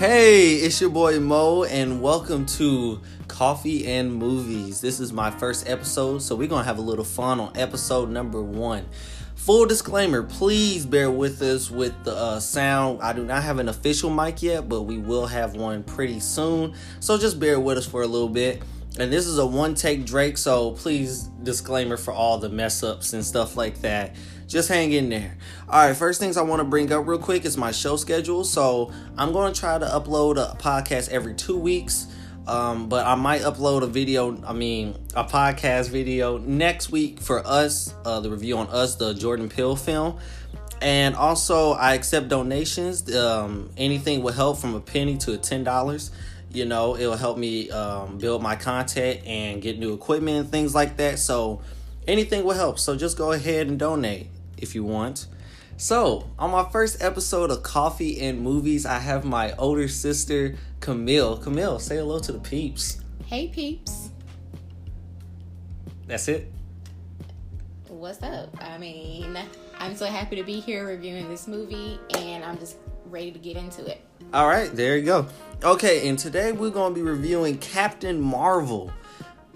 Hey, it's your boy Mo, and welcome to Coffee and Movies. This is my first episode, so we're gonna have a little fun on episode number one. Full disclaimer, please bear with us with the uh, sound. I do not have an official mic yet, but we will have one pretty soon. So just bear with us for a little bit. And this is a one take Drake, so please disclaimer for all the mess ups and stuff like that just hang in there. All right, first things I want to bring up real quick is my show schedule. So I'm going to try to upload a podcast every two weeks. Um, but I might upload a video, I mean, a podcast video next week for us, uh, the review on us, the Jordan Peele film. And also, I accept donations. Um, anything will help from a penny to a $10. You know, it'll help me um, build my content and get new equipment and things like that. So, anything will help. So, just go ahead and donate if you want. So, on my first episode of Coffee and Movies, I have my older sister, Camille. Camille, say hello to the peeps. Hey, peeps. That's it? What's up? I mean, I'm so happy to be here reviewing this movie, and I'm just ready to get into it. All right, there you go. Okay, and today we're going to be reviewing Captain Marvel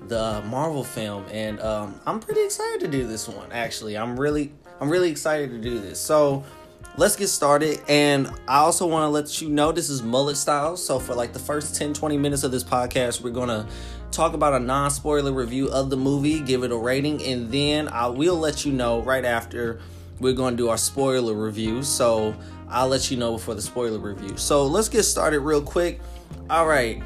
the Marvel film, and um, I'm pretty excited to do this one. Actually, I'm really I'm really excited to do this. So let's get started. And I also want to let you know this is mullet style. So for like the first 10, 20 minutes of this podcast, we're going to talk about a non spoiler review of the movie, give it a rating, and then I will let you know right after we're going to do our spoiler review. So I'll let you know before the spoiler review. So let's get started real quick. All right.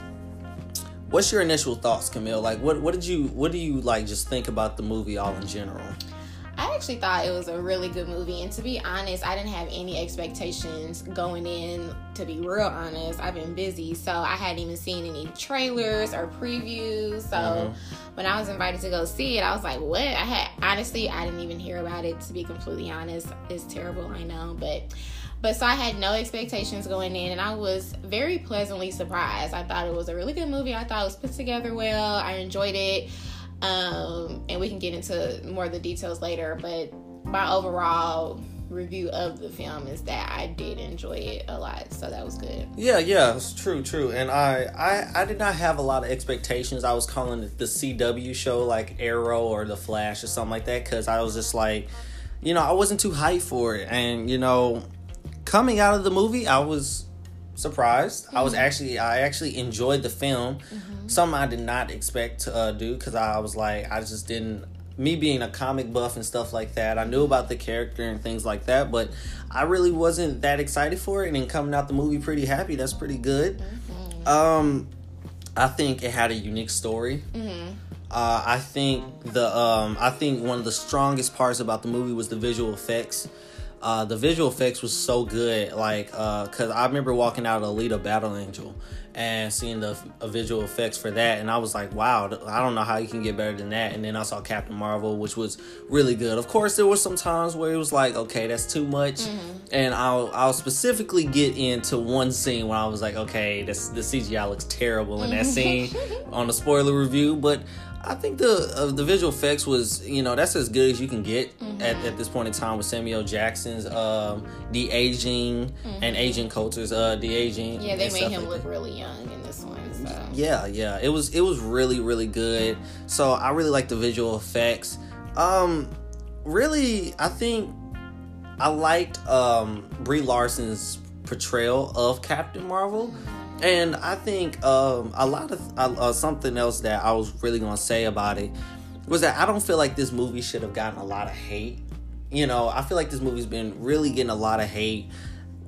What's your initial thoughts, Camille? Like what what did you what do you like just think about the movie all in general? I actually thought it was a really good movie, and to be honest, I didn't have any expectations going in. To be real honest, I've been busy, so I hadn't even seen any trailers or previews. So mm-hmm. when I was invited to go see it, I was like, "What?" I had honestly, I didn't even hear about it. To be completely honest, it's terrible, I know, but but so I had no expectations going in, and I was very pleasantly surprised. I thought it was a really good movie. I thought it was put together well. I enjoyed it um, and we can get into more of the details later. But my overall review of the film is that I did enjoy it a lot, so that was good. Yeah, yeah, it's true, true. And I, I, I did not have a lot of expectations. I was calling it the CW show, like Arrow or The Flash or something like that, because I was just like, you know, I wasn't too hyped for it, and you know, coming out of the movie, I was surprised. Mm-hmm. I was mm-hmm. actually I actually enjoyed the film. Mm-hmm. Something I did not expect to uh, do because I was like I just didn't. Me being a comic buff and stuff like that, I knew about the character and things like that, but I really wasn't that excited for it. And then coming out the movie pretty happy, that's pretty good. Mm-hmm. Um, I think it had a unique story. Mm-hmm. Uh, I think the um, I think one of the strongest parts about the movie was the visual effects uh, the visual effects was so good. Like, uh, cause I remember walking out of Alita Battle Angel and seeing the visual effects for that, and I was like, wow, I don't know how you can get better than that. And then I saw Captain Marvel, which was really good. Of course, there were some times where it was like, okay, that's too much, mm-hmm. and I'll I'll specifically get into one scene where I was like, okay, this the CGI looks terrible in that scene on the spoiler review, but I think the uh, the visual effects was you know that's as good as you can get mm-hmm. at, at this point in time with Samuel Jackson's um, de aging mm-hmm. and Agent Coulson's uh, de aging. Yeah, they made him like look that. really young in this one. So. Yeah, yeah, it was it was really really good. So I really like the visual effects. Um, really, I think I liked um, Brie Larson's portrayal of Captain Marvel. And I think um, a lot of uh, uh, something else that I was really gonna say about it was that I don't feel like this movie should have gotten a lot of hate. You know, I feel like this movie's been really getting a lot of hate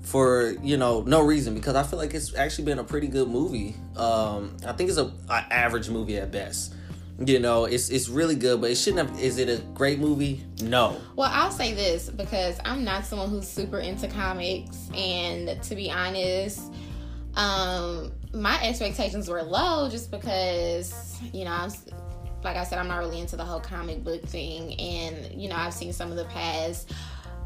for you know no reason because I feel like it's actually been a pretty good movie. Um, I think it's a, a average movie at best. You know, it's it's really good, but it shouldn't have. Is it a great movie? No. Well, I'll say this because I'm not someone who's super into comics, and to be honest, um, my expectations were low just because, you know, I'm, like I said, I'm not really into the whole comic book thing. And, you know, I've seen some of the past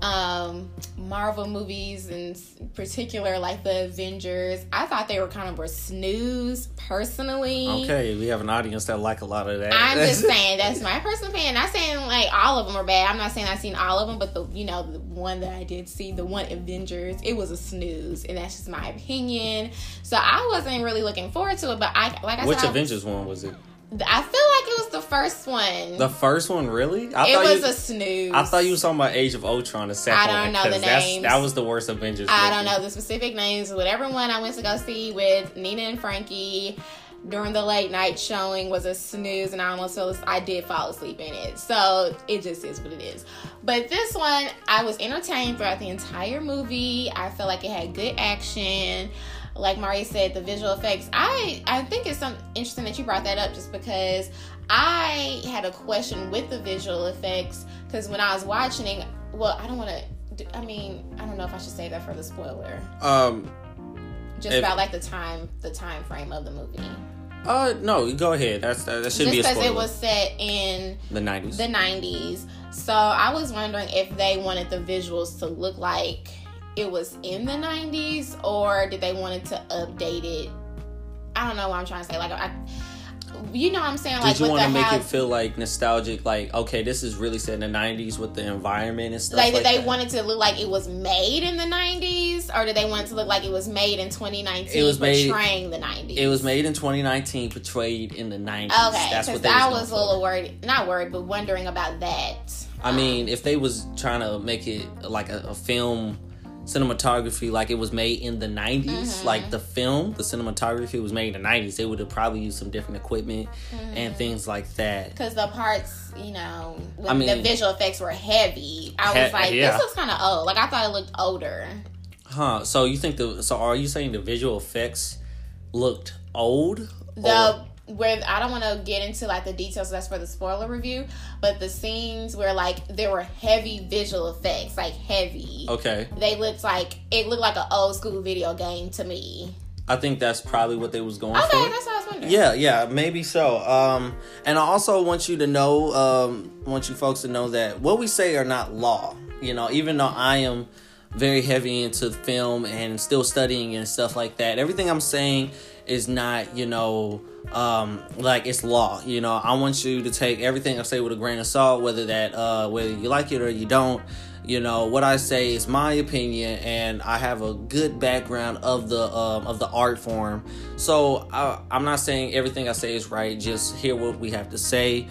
um, Marvel movies, in particular, like the Avengers, I thought they were kind of a snooze personally. Okay, we have an audience that like a lot of that. I'm just saying that's my personal opinion. Not saying like all of them are bad. I'm not saying I've seen all of them, but the you know the one that I did see, the one Avengers, it was a snooze, and that's just my opinion. So I wasn't really looking forward to it. But I like I Which said, Avengers one was it? I feel like it was the first one. The first one, really? I it was you, a snooze. I thought you were talking about Age of Ultron, the second I don't one, know the names. That was the worst Avengers. I movie. don't know the specific names. Whatever one I went to go see with Nina and Frankie during the late night showing was a snooze, and I almost fell. I did fall asleep in it, so it just is what it is. But this one, I was entertained throughout the entire movie. I felt like it had good action. Like Mari said, the visual effects. I I think it's some interesting that you brought that up, just because I had a question with the visual effects because when I was watching it, well, I don't want to. I mean, I don't know if I should say that for the spoiler. Um. Just If- about like the time, the time frame of the movie. Uh. No. Go ahead. That's that, that should be because it was set in the nineties. the '90s, so I was wondering if they wanted the visuals to look like it was in the '90s, or did they wanted to update it? I don't know what I'm trying to say. Like, I, you know, what I'm saying like Did you want to make how, it feel like nostalgic? Like, okay, this is really set in the nineties with the environment and stuff. like, Like, did they that. want it to look like it was made in the 90s or did they want it to look like it was made in 2019 It was made- portraying the 90s It was made in 2019, portrayed in the 90s. okay That's what they i was, was a little worried not worried but wondering about that I mean, if they was trying to make it like a, a film cinematography, like it was made in the 90s, Mm-hmm. like the film, the cinematography was made in the 90s, they would have probably used some different equipment Mm-hmm. and things like that. because the parts you know when I mean- the visual effects were heavy i was He- like yeah. this looks kind of old like i thought it looked older Huh. So you think the so are you saying the visual effects looked old? the Or- where I don't want to get into like the details. That's for the spoiler review. But the scenes where like there were heavy visual effects, like heavy. okay. They looked like it looked like an old school video game to me. I think that's probably what they was going Okay, for. that's what I was wondering. Yeah, yeah, maybe so. Um, and I also want you to know, um, want you folks to know that what we say are not law. You know, even though I am very heavy into film and still studying and stuff like that, everything I'm saying is not, you know, um, like it's law. You know, I want you to take everything I say with a grain of salt, whether that, uh, whether you like it or you don't. You know what I say is my opinion, and I have a good background of the um, of the art form. So I, I'm not saying everything I say is right. Just hear what we have to say.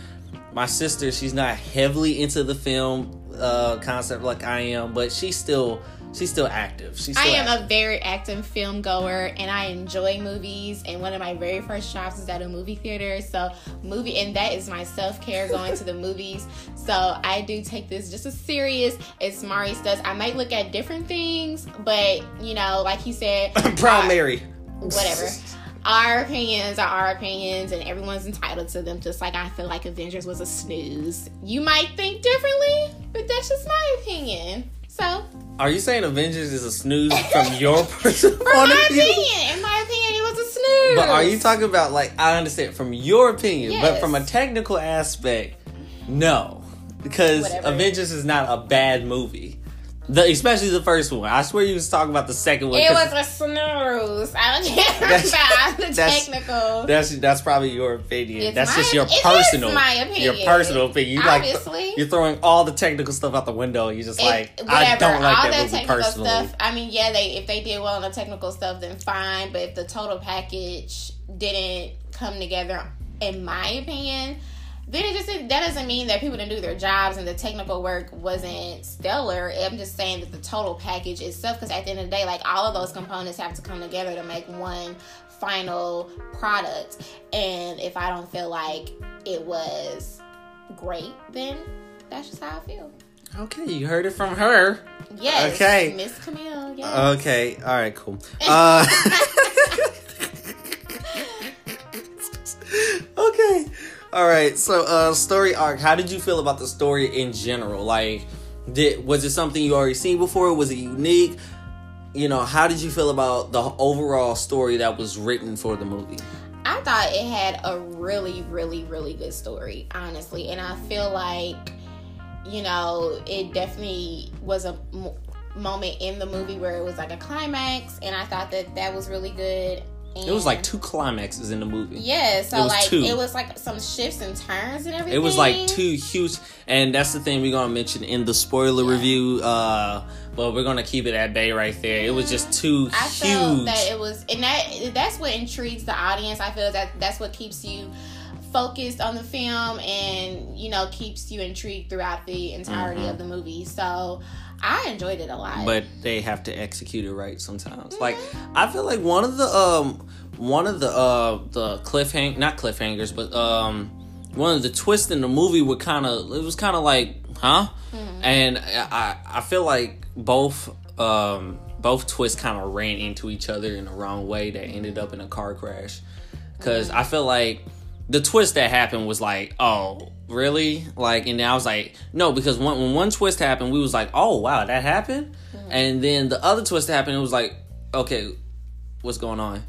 My sister, she's not heavily into the film uh, concept like I am, but she still she's still active. She's I am active. a very active film goer and I enjoy movies and one of my very first jobs is at a movie theater. So movie and that is my self-care going to the movies. So I do take this just as serious as Maurice does. I might look at different things, but you know, like he said, proud I- Mary. whatever. Our opinions are our opinions, and everyone's entitled to them. Just like I feel like Avengers was a snooze. You might think differently, but that's just my opinion. So, Are you saying Avengers is a snooze from your personal point my opinion, in my opinion, it was a snooze. But are you talking about like I understand from your opinion, but from a technical aspect, no, because Whatever. Avengers is not a bad movie. The, especially the first one. I swear you was talking about the second one. It was a snooze. I don't care That's- about the that's- technical. That's that's probably your opinion. It's that's my- just your personal, my opinion. your personal opinion. You Obviously. like you're throwing all the technical stuff out the window. You're just It- like I don't like all that, that movie technical personally. stuff. I mean, yeah, they if they did well on the technical stuff, then fine. But if the total package didn't come together, in my opinion, then it just that doesn't mean that people didn't do their jobs and the technical work wasn't stellar. I'm just saying that the total package itself, because at the end of the day, like all of those components have to come together to make one final product. And if I don't feel like it was great, then that's just how I feel. Okay, you heard it from her. Yes. Okay. Miss Camille. Yes. Okay, all right, cool. Uh, okay, all right. So, uh, story arc. How did you feel about the story in general? Like, did was it something you already seen before? Was it unique? You know, how did you feel about the overall story that was written for the movie? I thought it had a really, really, really good story, honestly. And I feel like you know, it definitely was a moment in the movie where it was like a climax, and I thought that that was really good. And It was like two climaxes in the movie. Yeah, so It like two. it was like some shifts and turns and everything. It was like two huge, and that's the thing we're gonna mention in the spoiler review. Uh, but we're gonna keep it at bay right there. It was just two I huge. felt that it was, and that that's what intrigues the audience. I feel that that's what keeps you focused on the film, and you know keeps you intrigued throughout the entirety of the movie. So I enjoyed it a lot. Mm-hmm. but they have to execute it right sometimes. Like I feel like one of the um one of the uh the cliffhang not cliffhangers but um one of the twists in the movie were kind of it was kind of like huh and I I feel like both um both twists kind of ran into each other in the wrong way that ended up in a car crash because I feel like the twist that happened was like, oh, really? Like, and then I was like, no, because when, when one twist happened, we was like, oh, wow, that happened. And then the other twist happened, it was like, okay, what's going on?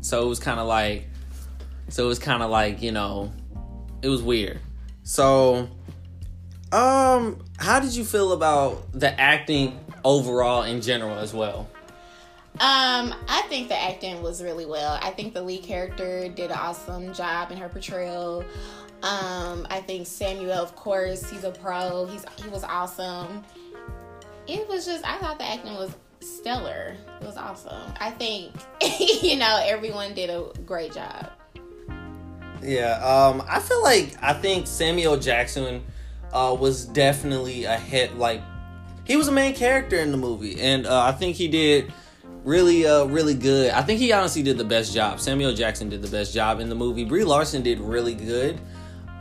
So it was kind of like, so it was kind of like, you know, it was weird. So, um, how did you feel about the acting overall in general as well? Um, I think the acting was really well. I think the lead character did an awesome job in her portrayal. Um, I think Samuel, of course, he's a pro. He's he was awesome. It was just I thought the acting was stellar. It was awesome. I think you know everyone did a great job. Yeah, um, I feel like I think Samuel Jackson uh, was definitely a hit. Like he was a main character in the movie, and uh, I think he did really, uh, really good. I think he honestly did the best job. Samuel Jackson did the best job in the movie. Brie Larson did really good.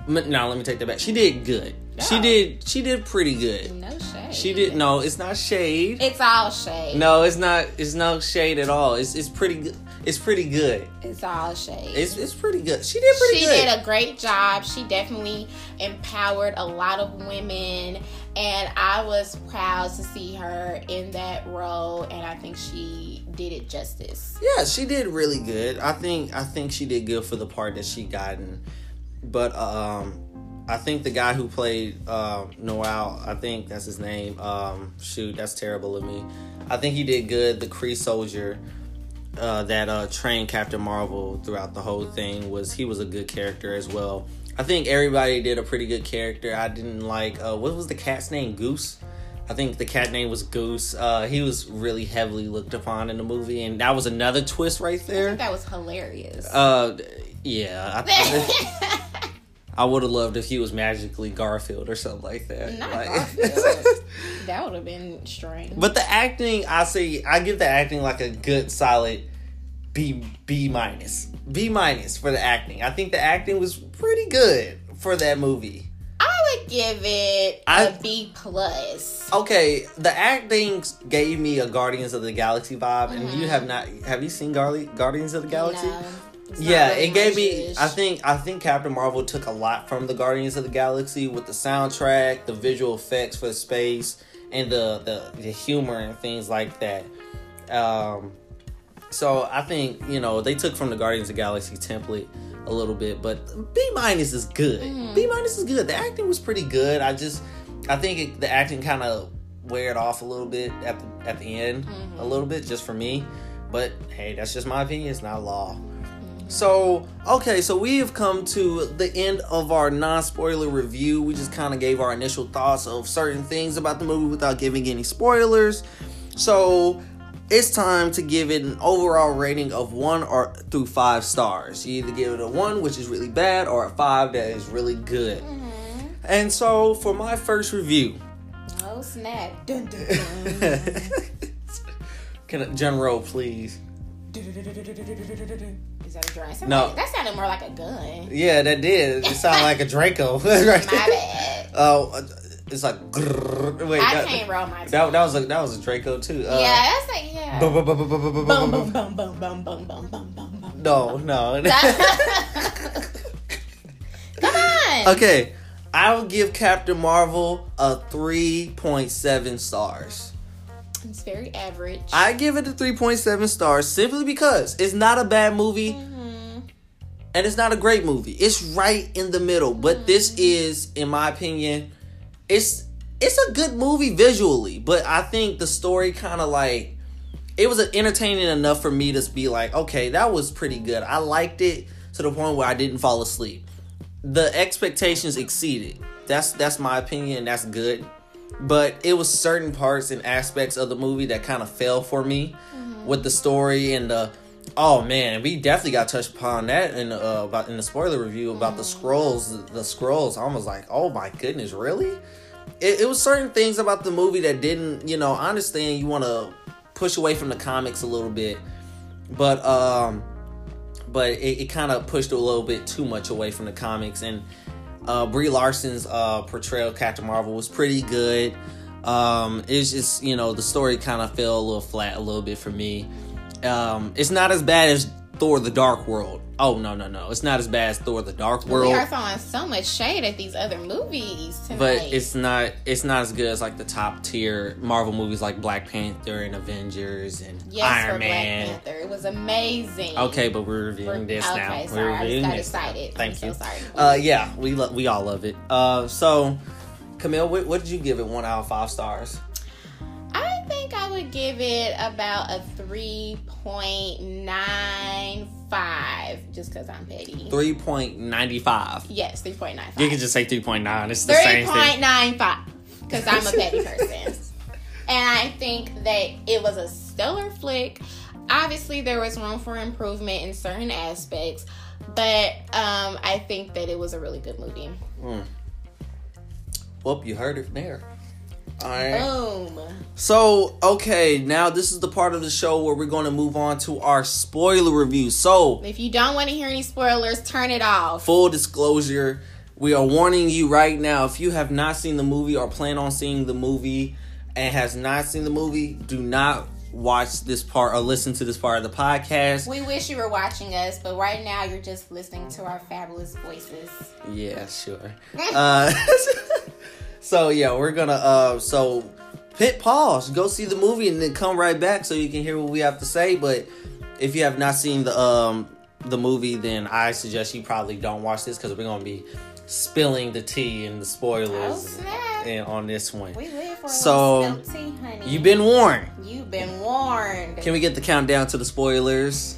Now let me take that back. She did good. She did. She did pretty good. No shade. She did. No, it's not shade. It's all shade. No, it's not. It's no shade at all. It's it's pretty good. It's pretty good. It's all shade. It's it's pretty good. She did pretty she good. did a great job. She definitely empowered a lot of women, and I was proud to see her in that role. And I think she did it justice. Yeah, she did really good. I think I think she did good for the part that she gotten. But um I think the guy who played um Noel, I think that's his name. Um shoot, that's terrible of me. I think he did good. The Kree soldier uh, that uh, trained Captain Marvel throughout the whole thing was he was a good character as well. I think everybody did a pretty good character. I didn't like uh, what was the cat's name? Goose. I think the cat name was Goose. Uh, he was really heavily looked upon in the movie, and that was another twist right I there. think that was hilarious. Uh, yeah, I, I would have loved if he was magically Garfield or something like that. Not Like- Garfield. that would have been strange. But the acting, I say, I give the acting like a good solid B B minus B minus for the acting. I think the acting was pretty good for that movie. I would give it I- a B plus. Okay, the acting gave me a Guardians of the Galaxy vibe, and you have not have you seen Garli- Guardians of the Galaxy? No, Yeah, really it gave me. I think. I think Captain Marvel took a lot from the Guardians of the Galaxy with the soundtrack, the visual effects for the space, and the the, the humor and things like that. Um, so I think you know they took from the Guardians of the Galaxy template a little bit, but B minus is good. Mm-hmm. B minus is good. The acting was pretty good. I just, I think it, the acting kind of wear it off a little bit at the at the end, Mm-hmm. a little bit just for me. But hey, that's just my opinion. It's not law. So, okay, so we have come to the end of our non spoiler review. We just kind of gave our initial thoughts of certain things about the movie without giving any spoilers. So, it's time to give it an overall rating of one or through five stars. You either give it a one, which is really bad, or a five that is really good. And so, for my first review, Oh snap! Dun, dun, dun. can I, General, please? Is that a No. like- that sounded more like a gun. Yeah, that did. It sounded like a Draco. My bad. Oh, uh, it's like. grrr. Wait, I that, can't roll my. that, tongue. that was a that was a Draco too. Uh, yeah, that's like yeah. bu- bu- bu- bu- bu- bu- Boom, boom, boom, boom, boom, boom, boom, boom, boom, boom. No, no. Come on. okay, I will give Captain Marvel a three point seven stars. It's very average. I give it a three point seven stars simply because it's not a bad movie. Mm-hmm. And it's not a great movie. It's right in the middle. But this Mm-hmm. is, in my opinion, it's it's a good movie visually, but I think the story kind of like it was entertaining enough for me to be like, okay, that was pretty good. I liked it to the point where I didn't fall asleep. The expectations exceeded. That's that's my opinion. That's good. But it was certain parts and aspects of the movie that kind of fell for me with the story and the oh man, we definitely got touched upon that in uh, about in the spoiler review about the Skrulls. The, the Skrulls. I was like, oh my goodness, really? It, it was certain things about the movie that didn't, you know, I understand you want to push away from the comics a little bit, but um, but it, it kind of pushed a little bit too much away from the comics. And uh, Brie Larson's uh, portrayal of Captain Marvel was pretty good. Um, it's just you know the story kind of fell a little flat a little bit for me. Um, it's not as bad as Thor: The Dark World. Oh no no no! It's not as bad as Thor: The Dark World. We are throwing so much shade at these other movies tonight. but it's not it's not as good as like the top tier Marvel movies like Black Panther and Avengers and yes, Iron for Man. Black Panther, it was amazing. Okay, but we're reviewing this okay, now. sorry, we're I just got excited. Thank I'm you. So sorry. Uh, yeah, we lo- we all love it. Uh, so Camille, what, what did you give it? One out of five stars. I think I would give it about a three point nine five, just because I'm petty. Three point ninety five. Yes, three point nine five. You can just say three point nine. It's the Three same point thing. nine five, because I'm a petty person, and I think that it was a stellar flick. Obviously, there was room for improvement in certain aspects, but um, I think that it was a really good movie. Well, you heard it there. All right. Boom. So, okay, now this is the part of the show where we're going to move on to our spoiler review. So, If you don't want to hear any spoilers, turn it off. full disclosure, we are warning you right now if you have not seen the movie or plan on seeing the movie and has not seen the movie, do not watch this part or listen to this part of the podcast. We wish you were watching us, but right now you're just listening to our fabulous voices. Yeah, sure. uh, so yeah, we're gonna uh so hit pause, go see the movie, and then come right back so you can hear what we have to say. But if you have not seen the um the movie, then I suggest you probably don't watch this because we're gonna be spilling the tea and the Oh, spoilers snap. and on this one. We live for So, tea, honey. You've been warned. You've been warned. Can we get the countdown to the spoilers?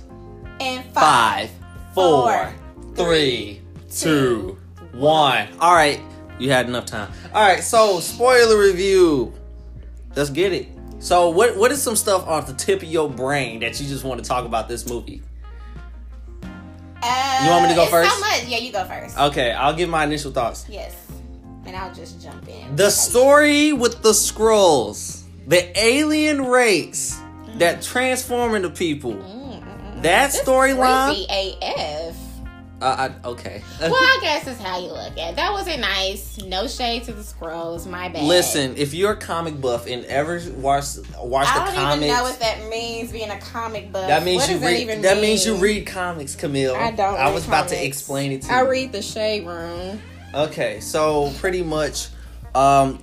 and Five, four, three, two, one. All right, you had enough time. All right, so spoiler review. Let's get it. So, what what is some stuff off the tip of your brain that you just want to talk about this movie? Uh, You want me to go first? So much. Yeah, you go first. Okay, I'll give my initial thoughts. yes, and I'll just jump in. The story with the Skrulls, the alien race that mm. transform into people. Mm-mm. That storyline. AF. Uh, I, okay. Well, I guess that's how you look at it. That wasn't nice. No shade to the Skrulls. My bad. Listen, if you're a comic buff and ever watch watch I the don't even know what that means. Being a comic buff. that means What you does read. That, even That mean? means you read comics, Camille. I don't. I read was about to explain it to I you. I read the Shade Room. Okay, so pretty much, um,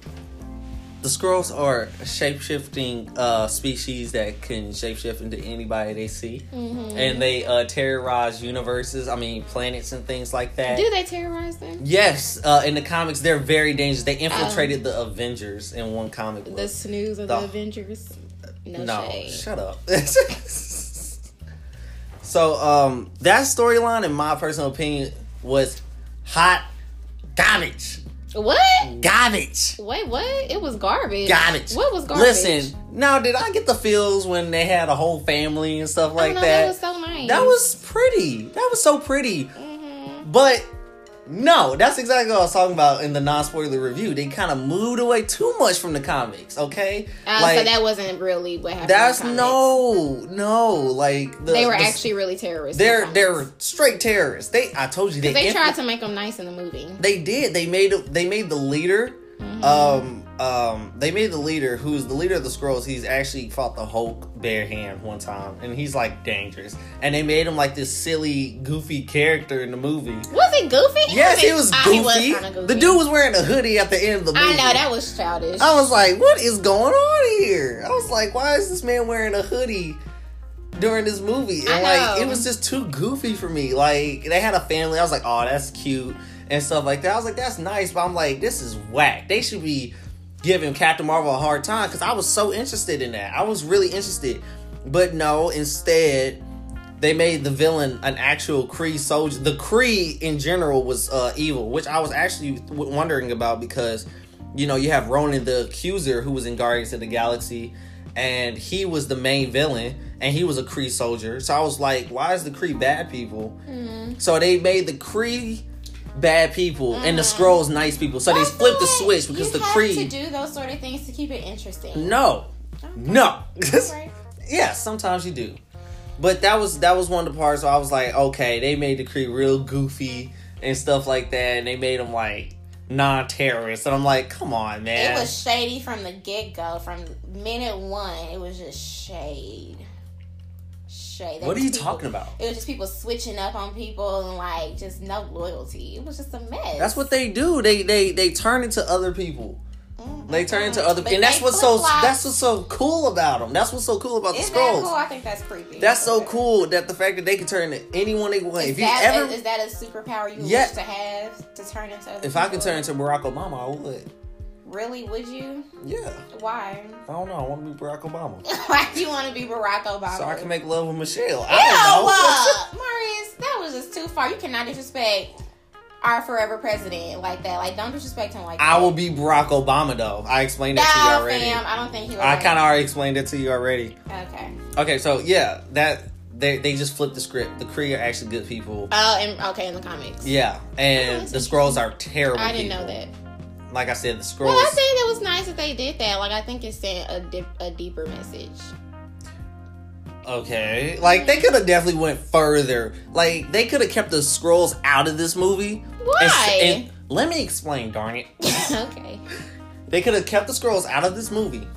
the Skrulls are a shape shifting uh, species that can shapeshift into anybody they see, Mm-hmm. and they uh, terrorize universes. I mean, planets and things like that. Do they terrorize them? Yes, uh, in the comics, they're very dangerous. They infiltrated the Avengers in one comic book. Um, The snooze of The- the Avengers. No, no, shade. shut up. so, um, that storyline, in my personal opinion, was hot garbage. What? Garbage. Wait, what? It was garbage. Garbage. What was garbage? Listen, now did I get the feels when they had a whole family and stuff like that? that was so nice. That was pretty. That was so pretty. Mhm. But no, that's exactly what I was talking about in the non-spoiler review. They kind of moved away too much from the comics. Okay, Uh, so that wasn't really what happened. that's in the comics. no, no. Like the, They were the- actually really terrorists. they're the they're straight terrorists. They I told you they they tried to make them nice in the movie. they did. They made they made the leader. Mm-hmm. Um um they made the leader who's the leader of the Skrulls. He's actually fought the Hulk bare hand one time, and he's like dangerous. And they made him like this silly, goofy character in the movie. Was he goofy? Yes, he was Ah, goofy. he was goofy. The dude was wearing a hoodie at the end of the movie. I know that was childish. I was like, what is going on here? I was like, why is this man wearing a hoodie during this movie? And like, it was just too goofy for me. Like, they had a family. I was like, oh, that's cute. and stuff like that. I was like, that's nice, but I'm like, this is whack. They should be giving Captain Marvel a hard time because I was so interested in that. I was really interested, but no. Instead, they made the villain an actual Kree soldier. The Kree in general was uh, evil, which I was actually w- wondering about because you know you have Ronan the Accuser who was in Guardians of the Galaxy, and he was the main villain, and he was a Kree soldier. So I was like, why is the Kree bad people? Mm-hmm. So they made the Kree bad people and the Mm-hmm. Skrulls nice people. So they flipped the switch because you the have Kree. to do those sort of things to keep it interesting. no, no. Right. Yeah, sometimes you do. But that was that was one of the parts where I was like, okay, they made the creed real goofy and stuff like that, and they made them like non-terrorists, and I'm like, come on, man. It was shady from the get go. From minute one, it was just shade. There what are you people- talking about? It was just people switching up on people and like just no loyalty. It was just a mess. That's what they do. They they they turn into other people. Mm, They turn into other, but and that's what's so that's what's so cool about them. That's what's so cool about the Is that Skrulls. cool? I think that's creepy. That's so cool that the fact that they can turn into anyone they want. Is If you that, ever, is that a superpower you Yeah. wish to have to turn into other if I could turn into Barack Obama, I would. Really, would you? Yeah, Why? I don't know. I want to be Barack Obama, Why do you want to be Barack Obama? so I can make love with Michelle. Ew, I uh, Maurice, that was just too far. You cannot disrespect our forever president like that. Like, don't disrespect him like don't that. I will be Barack Obama though. I explained that to you already. fam, I don't think he. I kind of already explained it to you already. Okay. Okay, so yeah, that they they just flipped the script. The Kree are actually good people. Oh, and okay, in the comics. Yeah, and the Skrulls are terrible. I didn't know that. Like I said, the Skrulls. Well, I think it was nice that they did that. Like, I think it sent a dip, a deeper message. Okay, like they could have definitely went further. Like they could have kept the Skrulls out of this movie. Why? And and let me explain, darn it. okay. They could have kept the Skrulls out of this movie,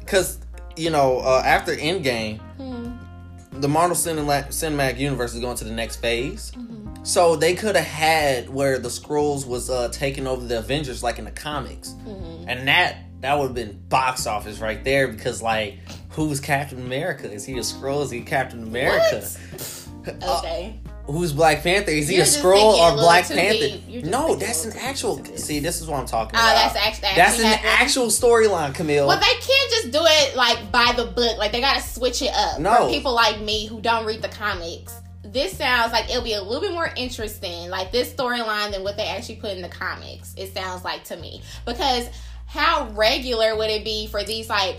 because you know uh, after Endgame, Hmm. The Marvel Cinematic, Universe is going to the next phase. Mm-hmm. So they could have had where the Skrulls was uh, taking over the Avengers, like in the comics, Mm-hmm. and that that would have been box office right there. Because like, who's Captain America? Is he a Skrull? Is he Captain America? Uh, Okay. Who's Black Panther? Is he You're a Skrull thinking a or Black Panther? deep. You're just No, that's an actual. deep into this. See, this is what I'm talking Oh, about. that's actually That's an actual storyline, Camille. Well, they can't just do it like by the book. Like they gotta switch it up. No. For people like me who don't read the comics, this sounds like it'll be a little bit more interesting, like this storyline than what they actually put in the comics. It sounds like to me because how regular would it be for these like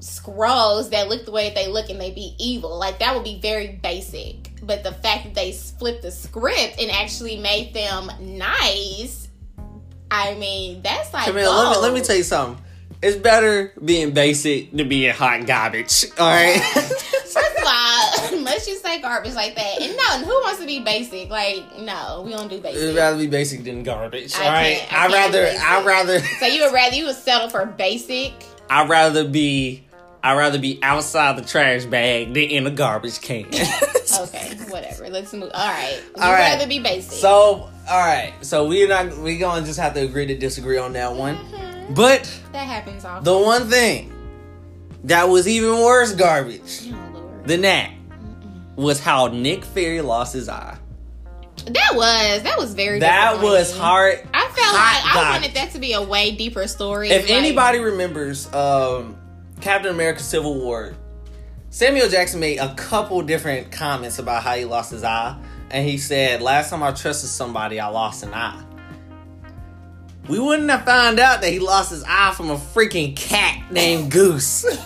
Skrulls that look the way that they look and they be evil? Like that would be very basic. But the fact that they flipped the script and actually made them nice. I mean, that's like Camille, let me, let me tell you something. It's better being basic than being hot garbage. All right. First of all, unless you say garbage like that, and no, who wants to be basic? Like, no, we don't do basic. It'd rather be basic than garbage. I All right. I I'd rather. I'd rather. So you would rather you would settle for basic? I'd rather be. I'd rather be outside the trash bag than in a garbage can. Okay, whatever. Let's move. All right, you All right. rather be basic. So, all right. So we're not. We're gonna just have to agree to disagree on that one. Mhm. But that happens often. the one thing that was even worse garbage oh than that was how Nick Fury lost his eye. that was that was very. That was hard. I felt like I wanted that to be a way deeper story. If Like, anybody remembers um, Captain America: Civil War, Samuel Jackson made a couple different comments about how he lost his eye, and he said, "Last time I trusted somebody, I lost an eye." We wouldn't have found out that he lost his eye from a freaking cat named Goose.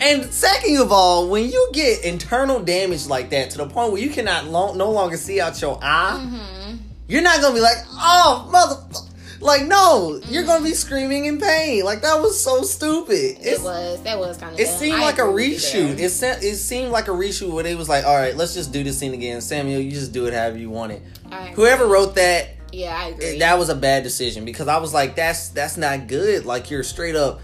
And second of all, when you get internal damage like that to the point where you cannot no longer see out your eye, Mhm. you're not gonna be like, oh mother, like no, you're gonna be screaming in pain. Like that was so stupid. it was that was kind of. it seemed like a reshoot. It se- it seemed like a reshoot where they was like, all right, let's just do this scene again. Samuel, you just do it however you want it. Whoever wrote that, Yeah, I agree. that was a bad decision because I was like, that's that's not good. Like you're straight up.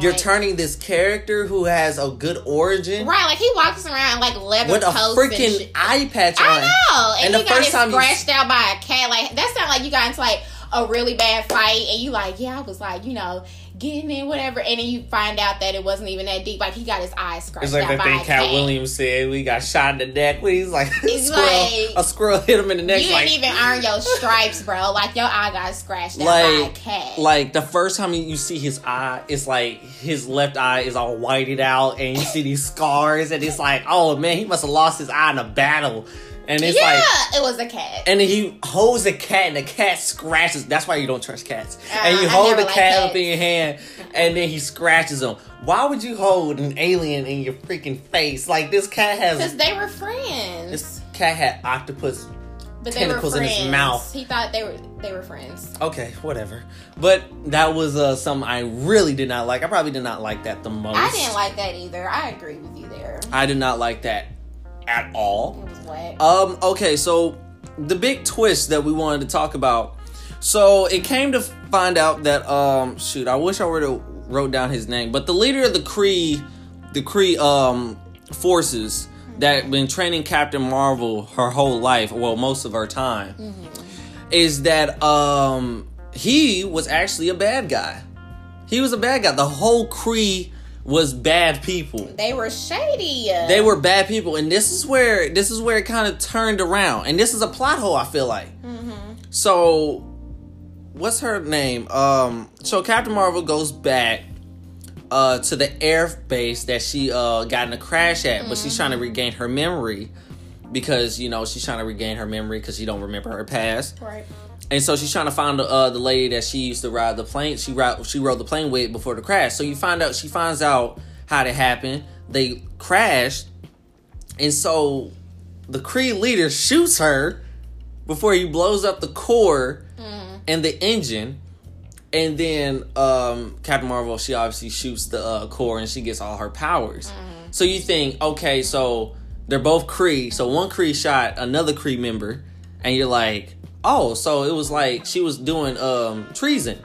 You're Right. turning this character who has a good origin right, like he walks around like leather with a freaking eye patch on. I know, and, And he the got first time scratched out by a cat. Like that's not like you got into like a really bad fight, and you like, yeah, I was like, you know, getting in, whatever, and then you find out that it wasn't even that deep. Like he got his eyes scratched It's like that thing Katt. Williams said. We got shot in the neck. He's like, a It's squirrel, like- a squirrel hit him in the neck. You like, didn't even earn your stripes, bro. Like your eye got scratched out by a like, cat. like the first time you see his eye, it's like his left eye is all whited out, and you see these scars, and it's like, oh man, he must have lost his eye in a battle, and it's yeah, like. it was a cat. And then he holds a cat, and the cat scratches. That's why you don't trust cats. Uh, and you I hold the cat up in your hand, and then he scratches him. Why would you hold an alien in your freaking face? Like this cat has Because they were friends. This cat had octopus. but they were tentacles in his mouth. He thought they were they were friends. Okay, whatever. But that was uh, something I really did not like. I probably did not like that the most. I didn't like that either. I agree with you there. I did not like that at all. It was whack. Um, okay, so the big twist that we wanted to talk about. So it came to find out that um shoot, I wish I would have wrote down his name, but the leader of the Kree the Kree um forces that been training Captain Marvel her whole life, well most of her time, is that um he was actually a bad guy. He was a bad guy. The whole Kree was bad people. They were shady. they were bad people and this is where this is where it kind of turned around. And this is a plot hole i feel like. So what's her name? Um so captain marvel goes back uh to the air base that she uh got in a crash at but she's trying to regain her memory because you know she's trying to regain her memory because she don't remember her past. Right. And so she's trying to find the, uh, the lady that she used to ride the plane. She ride, she rode the plane with before the crash. So you find out she finds out how it happened. They crashed, and so the Kree leader shoots her before he blows up the core and the engine. And then um, Captain Marvel, she obviously shoots the uh, core and she gets all her powers. So you think, okay, so they're both Kree. So one Kree shot another Kree member, and you're like, oh, so it was like she was doing um, treason.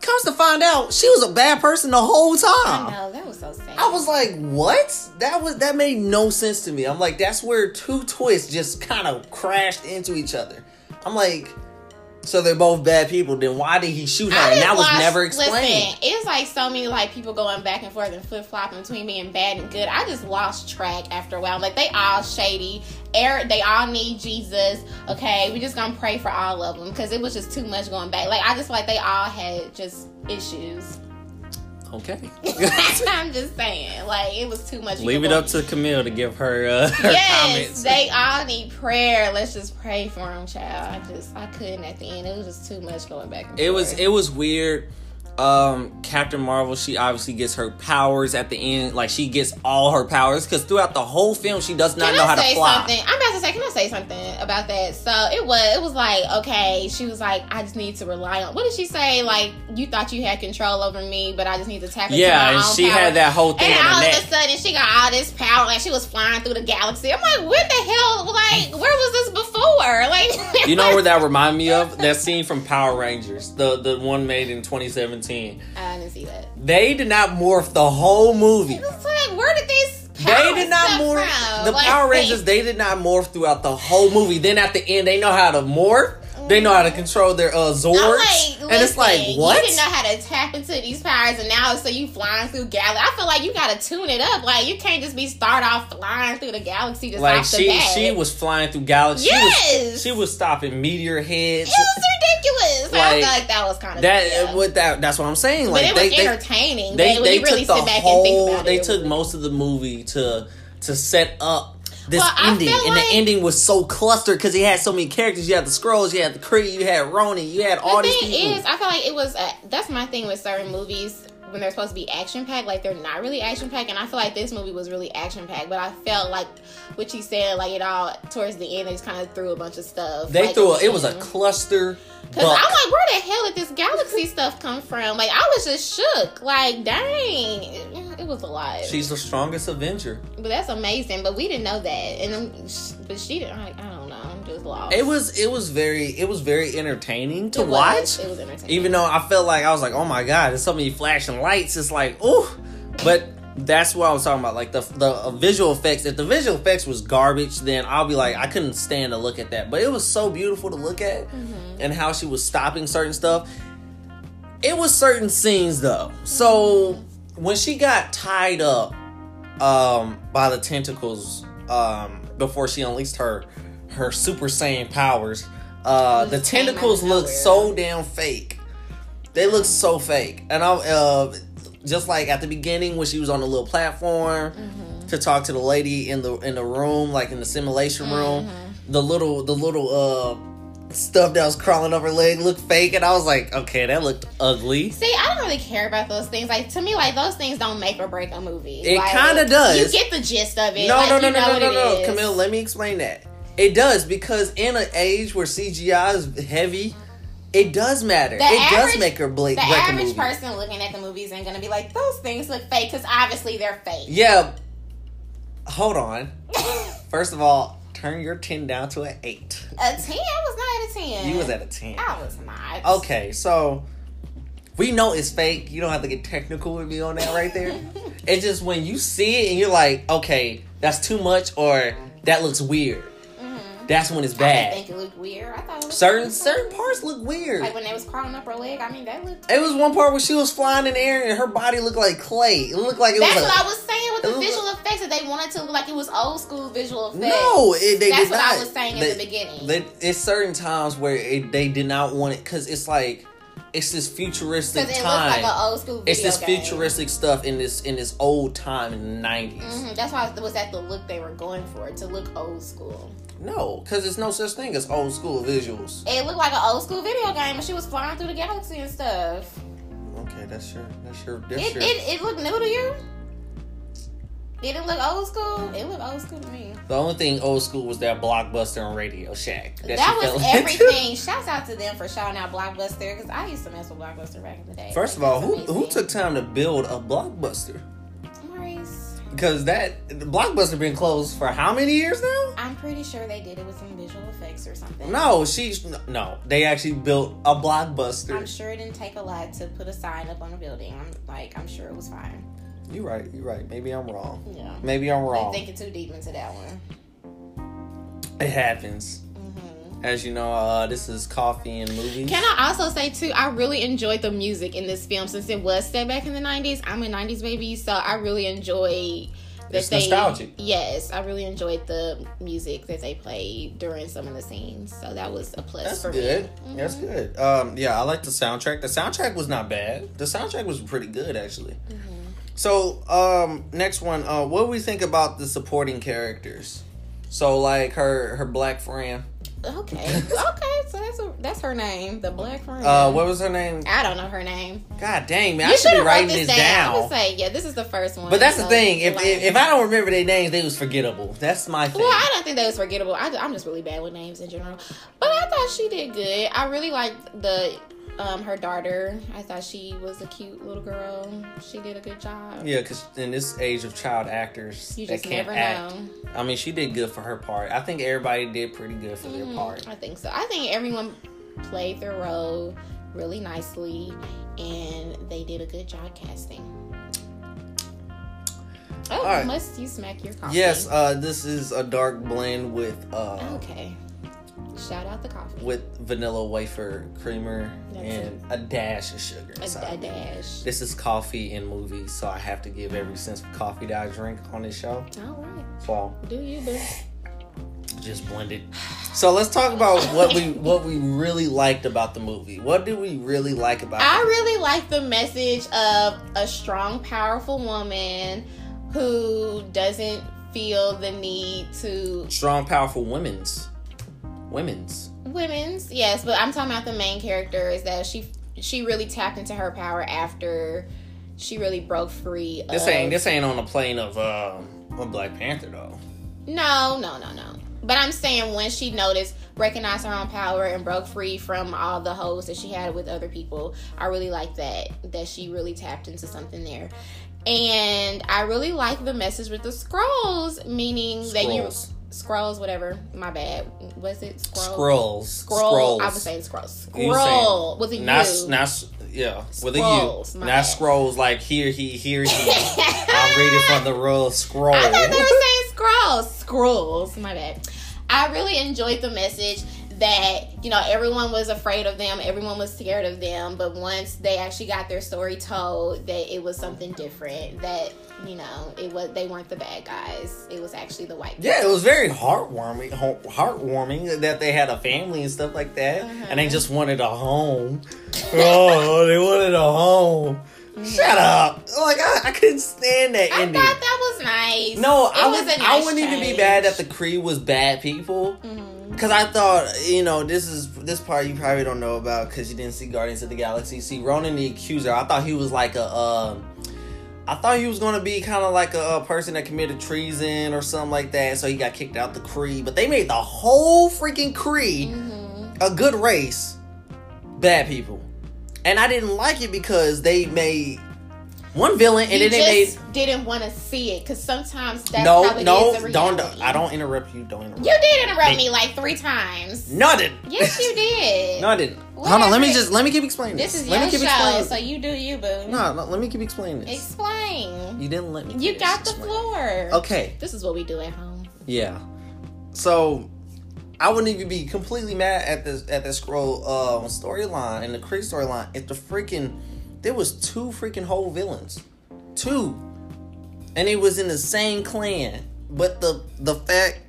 Comes to find out, she was a bad person the whole time. I know that was so sad. I was like, what? That was that made no sense to me. I'm like, that's where two twists just kind of crashed into each other. I'm like, so they're both bad people. Then why did he shoot her? I And that was never explained. Listen, it's like so many like people going back and forth and flip flopping between being bad and good. I just lost track after a while. Like they all shady. Eric, they all need Jesus. Okay, we just gonna pray for all of them because it was just too much going back. Like I just like they all had just issues. Okay. I'm just saying, like it was too much. Leave it up to Camille to give her, uh, her Yes, comments. they all need prayer. Let's just pray for them, child. I just I couldn't at the end. It was just too much going back. And it was it was weird. Um, Captain Marvel, she obviously gets her powers at the end. Like she gets all her powers because throughout the whole film, she does not Can know I how to fly. something? I'm about to say. Can I say something about that? So it was. It was like okay. She was like, I just need to rely on. What did she say? Like you thought you had control over me, but I just need to tap into my Yeah, and own she power. had that whole thing And all of a sudden, she got all this power. Like she was flying through the galaxy. I'm like, when the hell? Like, where was this before? Like, You know where that remind me of? That scene from Power Rangers, the the one made in 2017. I didn't see that. They did not morph the whole movie. It's like, where did these? They did not morph. from? The Like, Power Rangers, they did not morph throughout the whole movie. Then at the end, they know how to morph. They know how to control their uh, Zords. Like, and it's like, what? You didn't know how to tap into these powers, and now so you flying through galaxy. I feel like you gotta tune it up. Like you can't just be start off flying through the galaxy just like she she was flying through galaxies. She was Yes! she was stopping meteor heads. It was ridiculous. I Like, feel like that was kind of that what that that's what I'm saying. but Like it was they they, entertaining. they, they you really took the back whole and think about they it. it took most of the movie to to set up this Well, ending and like- the ending was so clustered because he had so many characters you had the Skrulls you had the Kree you had Ronan you had all the these thing people is, I feel like it was. Uh, that's my thing with certain movies when they're supposed to be action packed. Like they're not really action packed, and I feel like this movie was really action packed. But I felt like what you said, like it all towards the end, they just kind of threw a bunch of stuff. they like, threw a, it was a cluster Cause buck. I'm like, where the hell did this galaxy stuff come from? Like, I was just shook. Like, dang, it, was a lot. she's the strongest Avenger but that's amazing. But we didn't know that, and but she didn't. Like, I don't just lost. it was it was very it was very entertaining to It was. watch It was entertaining. even though I felt like I was like, oh my god, there's so many flashing lights. It's like, ooh, but that's what I was talking about. Like the the uh, visual effects. If the visual effects was garbage, then I'll be like, I couldn't stand to look at that. But it was so beautiful to look at, and how she was stopping certain stuff. It was certain scenes though. So when she got tied up um, by the tentacles um, before she unleashed her her Super Saiyan powers, uh, the Just came out of tentacles look so damn fake. They look so fake, and I uh, just like at the beginning when she was on the little platform Mm-hmm. to talk to the lady in the in the room, like in the simulation room, Mm-hmm. the little the little uh stuff that was crawling up her leg looked fake, and I was like, okay, that looked ugly. See, I don't really care about those things. Like to me, like those things don't make or break a movie. It Like, kinda does. You get the gist of it. No, Like, no, no, you no, know no, what no, no. Camille. Let me explain that. It does because in an age where CGI is heavy, it does matter. The it average- does make or break, The average person looking at the movies ain't gonna be like, those things look fake because obviously they're fake. Yeah. Hold on. First of all, turn your ten down to an eight. A 10 I was not at a 10. You was at a ten. I was not. Okay, so we know it's fake. You don't have to get technical with me on that right there. it's just when you see it and you're like, okay, that's too much or that looks weird. That's when it's Mm-hmm. I think it looked weird. I thought it Certain weird. certain parts look weird. Like when they was crawling up her leg, I mean, that looked. It was one part where she was flying in the air and her body looked like clay. It looked like it That's was. what a, I was saying with the visual effects that they wanted to look like it was old school visual effects. no, it, they didn't. That's did what not. I was saying They- the beginning. They, it's certain times where it, they did not want it because it's like it's this futuristic it time. like an old school video it's this game. futuristic stuff in this in this old time in the 90s Mhm, That's why it was that the look they were going for to look old school. No, because there's no such thing as old school visuals. It looked like an old school video game, and she was flying through the galaxy and stuff. Okay, that's your that's your that's It, your. it, it looked new to you. Did it look old school? It looked old school to me. the only thing old school was that blockbuster and Radio Shack. That, she was everything. Shouts out to them for shouting out Blockbuster because I used to mess with Blockbuster back in the day. First of all, who who took time to build a blockbuster? Because that the blockbuster been closed for how many years now? I'm pretty sure they did it with some visual effects or something. No, she no. They actually built a Blockbuster. I'm sure it didn't take a lot to put a sign up on a building. I'm like, I'm sure it was fine. You're right. You're right. Maybe I'm wrong. Yeah. Maybe I'm wrong. I'm wrong. thinking too deep into that one. It happens. As you know, uh, this is coffee and movies. Can I also say too? I really enjoyed the music in this film since it was set back in the '90s. I'm a '90s baby, so I really enjoy that It's they. nostalgic. Yes, I really enjoyed the music that they played during some of the scenes. So that was a plus That's for good. me. That's Mhm. That's good. Um, yeah, I like the soundtrack. The soundtrack was not bad. The soundtrack was pretty good actually. Mm-hmm. So, um, next one. Uh, what do we think about the supporting characters? So, like her her black friend. Okay, okay. So that's a, that's her name, the Black Friend. Uh, what was her name? I don't know her name. God dang man, I you should should be writing this this down. I down. would say, yeah, this is the first one. But that's the thing. If, like- if if I don't remember their names, they was forgettable. That's my thing. Well, I don't think that was forgettable. I, am just really bad with names in general. But I thought she did good. I really liked the um her daughter. I thought she was a cute little girl. She did a good job. yeah, because in this age of child actors You just can't never act, know. I mean, she did good for her part. I think everybody did pretty good for their Mhm, part. I think so. I think everyone played their role really nicely, and they did a good job casting. Oh, right. must you smack your coffee? Yes, uh, this is a dark blend with uh, Okay. Shout out the coffee. with vanilla wafer creamer That's and a dash of sugar A, a dash. This is coffee and movies, so I have to give every sense of coffee that I drink on this show. All right. So Do you, boo? just blend it. So let's talk about what we what we really liked about the movie. What did we really like about I it? really like the message of a strong, powerful woman who doesn't feel the need to Strong, powerful women's. Women's. women's yes, but I'm talking about the main character is that she she really tapped into her power after she really broke free. This of, ain't this ain't on the plane of uh of Black Panther though. No, no, no, no. But I'm saying when she noticed, recognized her own power, and broke free from all the hoes that she had with other people, I really like that. That she really tapped into something there. And I really like the message with the scrolls, meaning that you Scrolls. whatever. My bad. Was it scroll? Scrolls. Scroll. Scrolls. I was saying scrolls. Scroll. saying- Was it not, you? Not, yeah, with a Scrolls, U. my Not bad. scrolls like here, he, here, he. I'm reading from the royal scroll. I thought they were saying scrolls. Scrolls. My bad. I really enjoyed the message that you know everyone was afraid of them, everyone was scared of them, but once they actually got their story told, that it was something different. That you know it was they weren't the bad guys. It was actually the white. people. Yeah, it was very heartwarming. Heartwarming that they had a family and stuff like that, and they just wanted a home. oh, they wanted a home. Shut up! Like I, I couldn't stand that I ending. thought that was nice. No, It I was would. a I nice wouldn't even be bad that the Kree was bad people. Mhm. Cause I thought, you know, this is this part you probably don't know about because you didn't see Guardians of the Galaxy. See, Ronan the Accuser, I thought he was like a, um, I thought he was gonna be kind of like a, a person that committed treason or something like that. So he got kicked out the Kree. But they made the whole freaking Kree Mhm. a good race, bad people, and I didn't like it because they made one villain and you then they made just didn't want to see it because sometimes that's how no, it no, is in don't. I don't interrupt you. Don't interrupt. You did interrupt Hey. me like three times. No, I didn't. Yes, you did. no, I didn't. Hold on. Let me just let me keep explaining. This is let your me keep show, explaining. so you do you, boo. no, no, let me keep explaining this. Explain. You didn't let me. You finish got the explaining. floor. Okay. This is what we do at home. Yeah. So, I wouldn't even be completely mad at this at the Skrull uh, storyline and the Kree storyline if the freaking there was two freaking whole villains, two, and it was in the same clan. But the the fact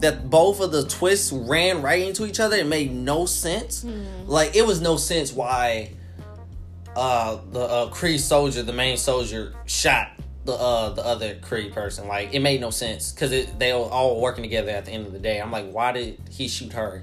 that both of the twists ran right into each other, it made no sense. Like it was no sense why uh the uh Kree soldier, the main soldier, shot the uh the other Kree person. Like it made no sense because they were all working together at the end of the day. I'm like, why did he shoot her?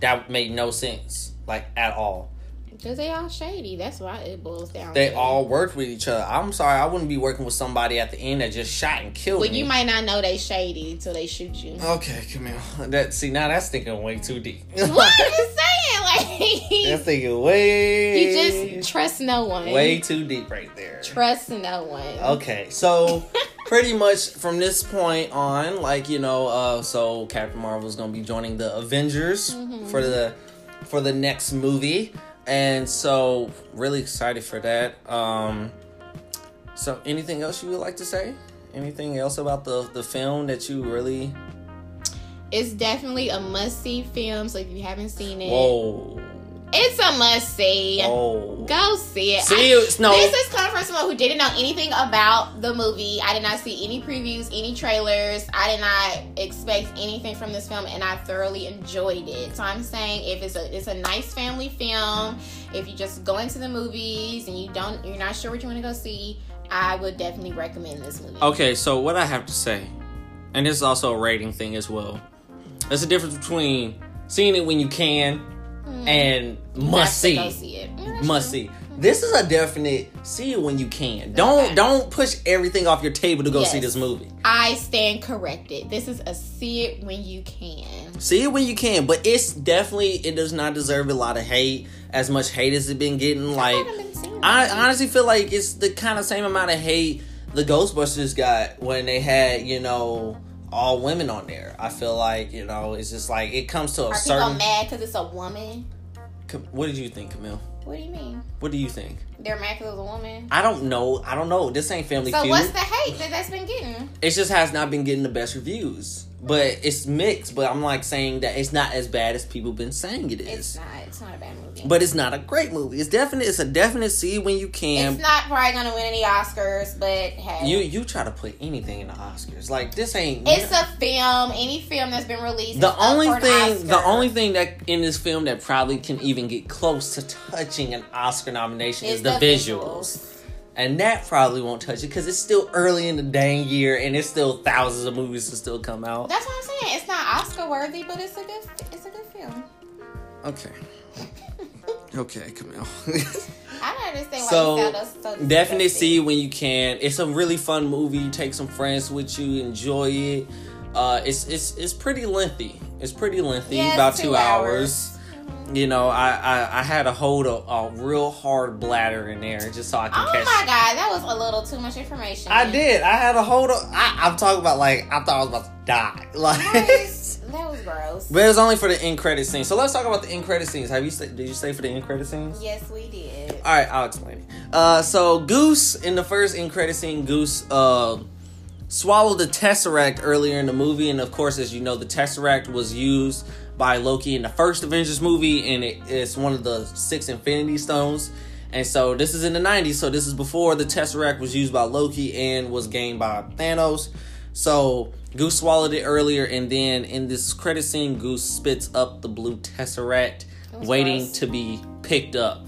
That made no sense, like at all. Because they all shady. That's why it boils down They all worked with each other. I'm sorry, I wouldn't be working with somebody at the end that just shot and killed Well, me. you might not know they shady until they shoot you. Okay, Camille. That see now that's thinking way too deep. what? I'm just saying. that's thinking way you just trust no one. way too deep right there. Trust no one. Okay, so pretty much from this point on, like you know, uh, so Captain Marvel is gonna be joining the Avengers for the for the next movie, and so really excited for that. Um, so anything else you would like to say? Anything else about the the film that you really? It's definitely a must see film, so if you haven't seen it, Whoa, it's a must see. whoa. Go see it. See, it's no. This is coming from someone who didn't know anything about the movie. I did not see any previews, any trailers. I did not expect anything from this film, and I thoroughly enjoyed it. So I'm saying, if it's a it's a nice family film, if you just go into the movies and you don't you're not sure what you want to go see, I would definitely recommend this movie. Okay, so what I have to say, and this is also a rating thing as well. There's a difference between seeing it when you can and must Have to Go see. see it. Mm, that's Must see. This is a definite see it when you can. Don't Okay. don't push everything off your table to go see this movie. I stand corrected. This is a see it when you can. See it when you can, but it's definitely it does not deserve a lot of hate. As much hate as it been getting, like been I honestly feel like it's the kind of same amount of hate the Ghostbusters got when they had you know all women on there. I feel like you know it's just like it comes to a Are people certain. mad because it's a woman? What did you think, Camille? What do you mean? What do you think? They're mad because it's a woman. I don't know. I don't know. This ain't Family So Feud. what's the hate that that's been getting? it just has not been getting the best reviews. But it's mixed. But I'm like saying that it's not as bad as people been saying it is. It's not. It's not a bad movie. But it's not a great movie. It's definite. It's a definite see when you can. it's not probably gonna win any Oscars, but hey, you you try to put anything in the Oscars. Like this ain't. it's a film. Any film that's been released. the is only thing. The only thing that in this film that probably can even get close to touching an Oscar nomination is, is the, visuals. And that probably won't touch it because it's still early in the dang year and it's still thousands of movies to still come out. That's what I'm saying. It's not Oscar worthy, but it's a good. It's a good film. Okay. Okay, Camille. I don't understand why So, you us so Definitely see when you can. It's a really fun movie. Take some friends with you. Enjoy it. Uh, it's it's it's pretty lengthy. It's pretty lengthy. Yeah, it's about two two hours. hours. You know, I, I, I had to hold a, a real hard bladder in there just so I could Oh catch. my god, that was a little too much information. I did. I had to hold. A, I, I'm talking about like I thought I was about to die. Like, That was, that was gross. but it was only for the end credit scene. So let's talk about the end credit scenes. Have you stay, did you stay for the end credit scenes? Yes, we did. All right, I'll explain it. Uh, so Goose in the first end credit scene, Goose uh swallowed the Tesseract earlier in the movie, and of course, as you know, the Tesseract was used by Loki in the first Avengers movie, and it, it's one of the six Infinity Stones. And so this is in the 90s, so this is before the Tesseract was used by Loki and was gained by Thanos. So Goose swallowed it earlier, and then in this credit scene, Goose spits up the blue Tesseract, waiting gross. to be picked up.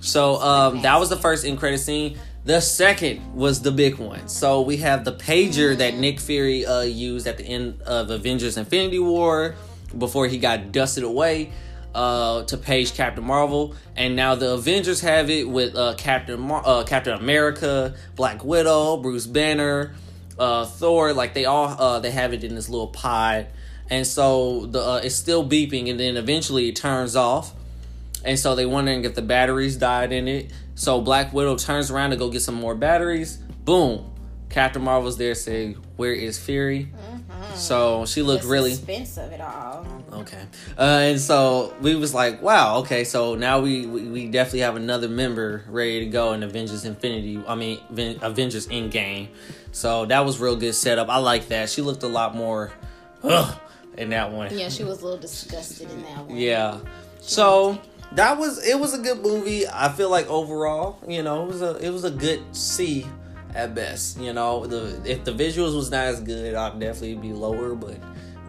So um, that was the first end credit scene. The second was the big one. So we have the pager that Nick Fury uh, used at the end of Avengers: Infinity War before he got dusted away uh, to page Captain Marvel, and now the Avengers have it with uh, Captain Mar- uh, Captain America, Black Widow, Bruce Banner, uh, Thor. Like they all uh, they have it in this little pod, and so the uh, it's still beeping, and then eventually it turns off. And so they wondering if the batteries died in it. So Black Widow turns around to go get some more batteries. Boom. Captain Marvel's there saying, Where is Fury? So she looked the really suspense of it all. okay. Uh, and so we was like, wow, okay, so now we, we, we definitely have another member ready to go in Avengers Infinity. I mean, Ven- Avengers Endgame. So that was real good setup. I like that. She looked a lot more ugh, in that one. Yeah, she was a little disgusted in that one. Yeah. So that was it was a good movie. I feel like overall, you know, it was a it was a good C at best. You know, the if the visuals was not as good, I'd definitely be lower. But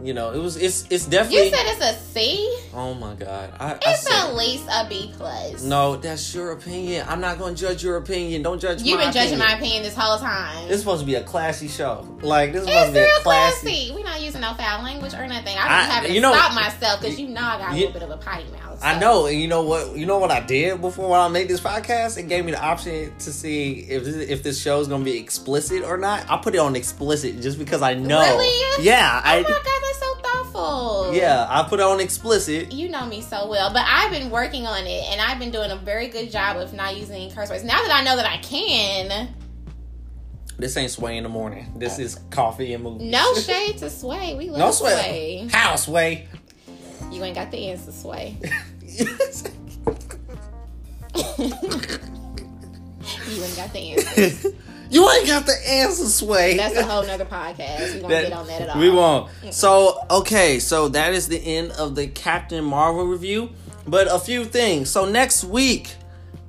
you know, it was it's it's definitely. You said it's a C? oh my god, I, I It's said at least a B plus. no. That's your opinion. I'm not gonna judge your opinion. Don't judge. You've my been judging opinion. my opinion this whole time. This is supposed to be a classy show. Like this is supposed it's to be real a classy. classy. We're not using no foul language or nothing. I I- was having to know- stop myself because you know I got a little bit of a potty mouth. I know, and you know what? You know what I did before when I made this podcast? It gave me the option to see if this, if this show is gonna be explicit or not. I put it on explicit just because I know. Really? Yeah, Oh I. my god, that's so thoughtful. Yeah, I put it on explicit. You know me so well, but I've been working on it, and I've been doing a very good job of not using curse words. Now that I know that I can, This ain't sway in the morning. This is coffee and movies. no shade to Sway. We love no Sway. sway. How sway? You ain't got the answer, Sway. You ain't got the answer. you ain't got the answer, sway. That's a whole nother podcast. We won't That- get on that at all. We won't. So, okay, so that is the end of the Captain Marvel review. But a few things. So next week,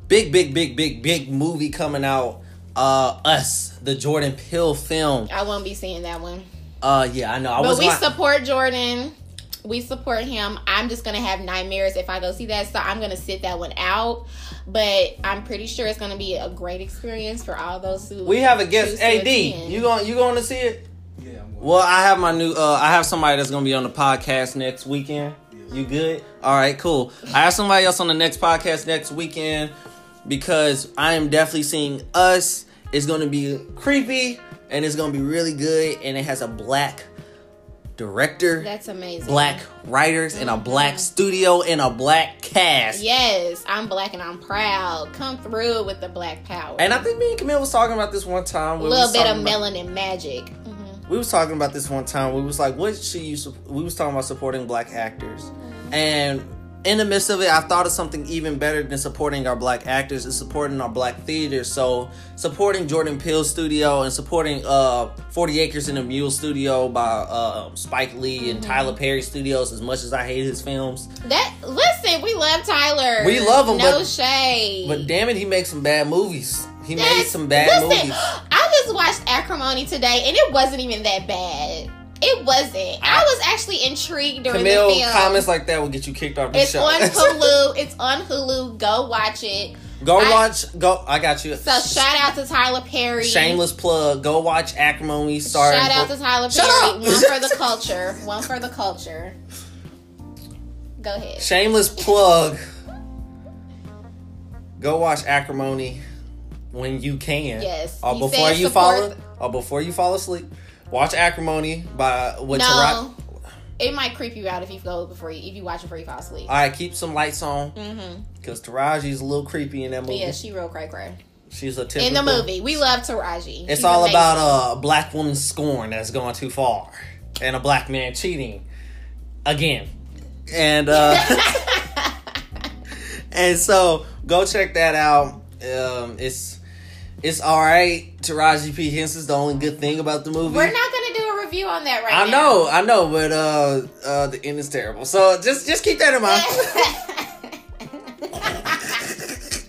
big, big, big, big, big movie coming out. Uh, Us, the Jordan Peele film. I won't be seeing that one. Uh, yeah, I know. I But we gonna- support Jordan. We support him. I'm just gonna have nightmares if I go see that, so I'm gonna sit that one out. But I'm pretty sure it's gonna be a great experience for all those who. we have a guest. Ad, attend. you going? You going to see it? Yeah, I'm. Well, I have my new. Uh, I have somebody that's gonna be on the podcast next weekend. You good? All right, cool. I have somebody else on the next podcast next weekend because I am definitely seeing us. It's gonna be creepy and it's gonna be really good, and it has a black director, That's amazing. black writers, and a black studio and a black cast. Yes, I'm black and I'm proud. Come through with the black power. And I think me and Camille was talking about this one time. a little bit of about- melanin magic. Mhm. we was talking about this one time. We was like, what should you? We was talking about supporting black actors, and in the midst of it, I thought of something even better than supporting our black actors is supporting our black theater. So supporting Jordan Peele Studio and supporting uh 40 Acres and a Mule Studio by uh Spike Lee and Tyler Perry Studios. As much as I hate his films, That listen, we love Tyler. We love him, No but- shade. but damn it, he makes some bad movies. He made some bad listen, movies. I just watched Acrimony today, and it wasn't even that bad. It wasn't. I was actually intrigued during Camille the film. comments like that will get you kicked off the it's show. It's on Hulu. It's on Hulu. Go watch it. Go I- watch. Go. I got you. So shout out to Tyler Perry. Shameless plug. Go watch Acrimony. Sorry. Shout out to Tyler Perry. One for the culture. One for the culture. Go ahead. Shameless plug. Go watch Acrimony when you can. Yes, uh, Or before you support fall. Or before you fall asleep. Watch Acrimony by with No. Taraji. it might creep you out if you go before you, if you watch it before you fall asleep. All right, keep some lights on Mm-hmm. because Taraji's a little creepy in that movie. Yeah, she real cray cray. She's a typical. In the movie, we love Taraji. It's She's all amazing. about a black woman scorn that's gone too far, and a black man cheating again, and uh, and so go check that out. Um, it's it's all right. Taraji P Henson's the only good thing about the movie. We're not gonna do a review on that right I now. know, I know, but uh, uh, the end is terrible. So just just keep that in mind.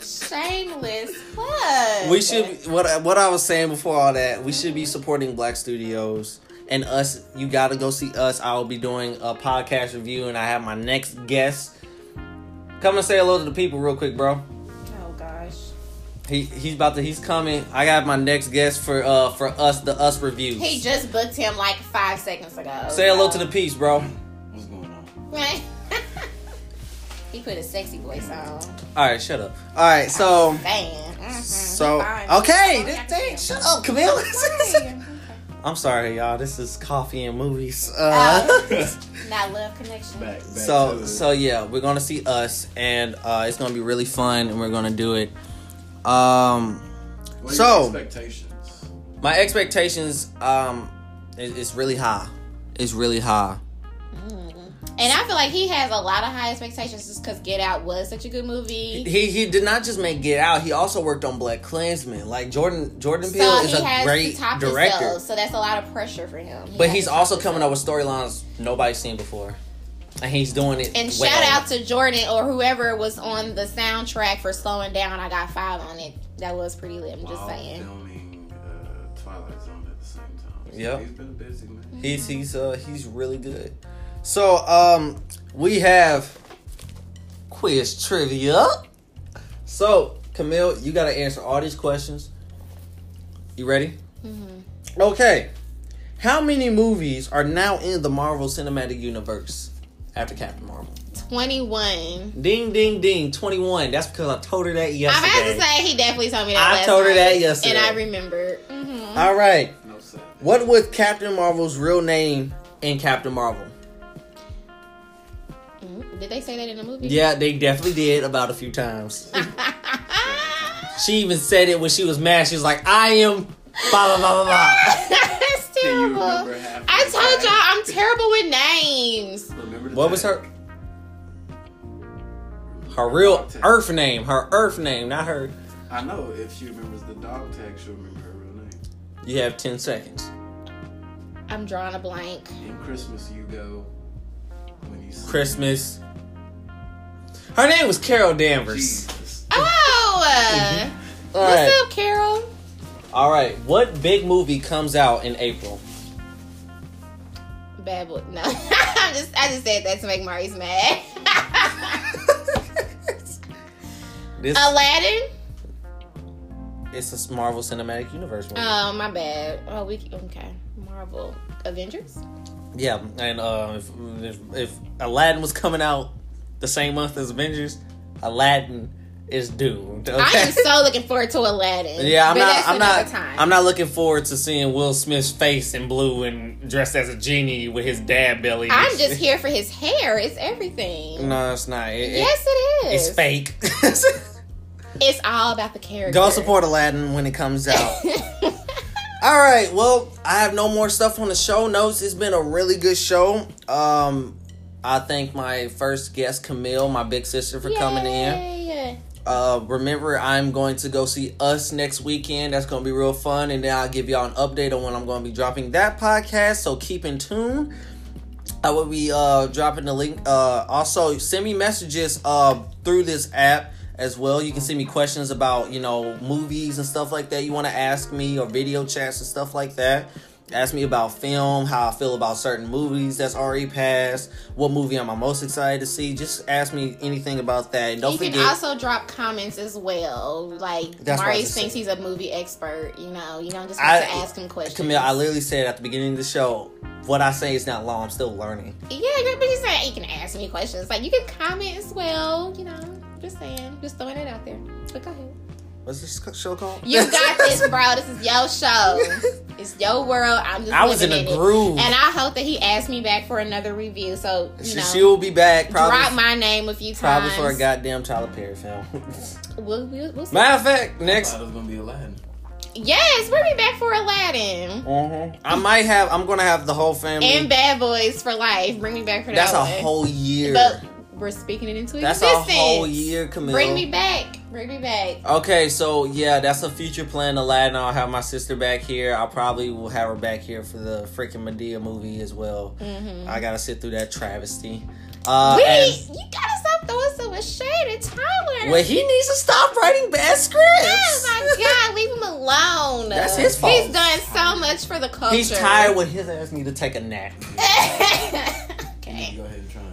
Shameless plug. We should what I- what I was saying before all that. We should be supporting black studios and us. You got to go see us. I will be doing a podcast review, and I have my next guest. Come and say hello to the people real quick, bro. Oh gosh. He he's about to he's coming. I got my next guest for uh for us the us reviews. He just booked him like five seconds ago. say hello to the peeps, bro. What's going on? Right. he put a sexy voice on. All right, shut up. All right, so Damn. Mhm. so okay, Oh, this thing, shut up, Camille. I'm sorry, y'all. This is coffee and movies. Uh, Not love connection. Back, back so so yeah, we're gonna see us, and uh, it's gonna be really fun, and we're gonna do it. Um, What are so- your expectations. my expectations um is, is really high. It's really high. And I feel like he has a lot of high expectations just because Get Out was such a good movie. He he did not just make Get Out. He also worked on Black Klansman. Like Jordan Jordan Peele So is he a has great to top director, himself, so that's a lot of pressure for him. He but he's also coming up with storylines nobody's seen before, and he's doing it. And well. shout out to Jordan or whoever was on the soundtrack for slowing down. I got five on it. That was pretty lit. I'm just While saying. filming uh, Twilight Zone at the same time. So Yep. He's been busy, man. He's he's uh he's really good. So um we have quiz trivia. So Camille, you got to answer all these questions. You ready? Mm-hmm. Okay. How many movies are now in the Marvel Cinematic Universe after Captain Marvel? 21. Ding ding ding, twenty one. That's because I told her that yesterday. I'm yesterday. about to say he definitely told me that. I last told her night, that yesterday. and I remember. hmm All right. No sad. What was Captain Marvel's real name in Captain Marvel? Did they say that in the movie? Yeah, they definitely did about a few times. She even said it when she was mad. She was like, I am blah blah blah blah blah. That's Can you terrible. I told time? y'all I'm terrible with names. Remember the What was her her real Earth name? Her Earth name, not her. I know. If she remembers the dog tag, she'll remember her real name. You have ten seconds. I'm drawing a blank. In Christmas, you go when you Christmas. Her name was Carol Danvers. Jesus. Oh, uh, what's right, up, Carol? All right. What big movie comes out in April? Bad boy. No, I'm just I just said that to make Maurice mad. This Aladdin. it's a Marvel Cinematic Universe movie. Oh, my bad. Oh, we okay. Marvel Avengers. yeah, and uh, if, if if Aladdin was coming out the same month as Avengers, Aladdin is doomed. Okay? I am so looking forward to Aladdin. Yeah, I'm not. I'm not. Time. I'm not looking forward to seeing Will Smith's face in blue and dressed as a genie with his dad belly. I'm just here for his hair. It's everything. No, it's not. It- it- Yes, it is. it's fake. It's all about the character. Go support Aladdin when it comes out. All right. Well, I have no more stuff on the show notes. It's been a really good show. Um, I thank my first guest, Camille, my big sister, for coming in. Uh, remember, I'm going to go see Us next weekend. That's going to be real fun. And then I'll give y'all an update on when I'm going to be dropping that podcast. So keep in tune. I will be uh, dropping the link. Uh, also, send me messages uh, through this app as well. You can send me questions about, you know, movies and stuff like that you want to ask me or video chats and stuff like that. Ask me about film, how I feel about certain movies that's already passed, what movie am I most excited to see. Just ask me anything about that. And don't you forget. can also drop comments as well. Like That's what I was Maurice gonna thinks he's a movie expert. You know, you don't just have to ask him questions. Camille, I literally said at the beginning of the show, what I say is not law. I'm still learning. Yeah, but you saying you can ask me questions. Like you can comment as well. You know, just saying, just throwing it out there. But go ahead. What's this show called? You got this, bro. This is your show. It's your world. I'm just I was in living a it. groove. And I hope that he asked me back for another review. So you She, know, she will be back probably. drop my name a few Probably times. Probably for a goddamn Tyler Perry film. We'll, we'll, we'll. Matter of fact, I next. thought it was gonna be Aladdin. Yes, bring me back for Aladdin Mhm. I might have. I'm gonna have the whole family. and Bad Boys for Life. Bring me back for that. That's a one. whole year. But we're speaking it into That's a existence. whole year, Camille. Bring me back. Bring me back. Okay, so yeah, that's a future plan. Aladdin. I'll have my sister back here. I probably will have her back here for the freaking Madea movie as well. I gotta sit through that travesty. Uh, Wait, and- you gotta stop throwing so much shade at Tyler. well, he needs to stop writing bad scripts. Oh my god, leave him alone. That's his fault. He's done so much for the culture. He's tired when his ass need to take a nap.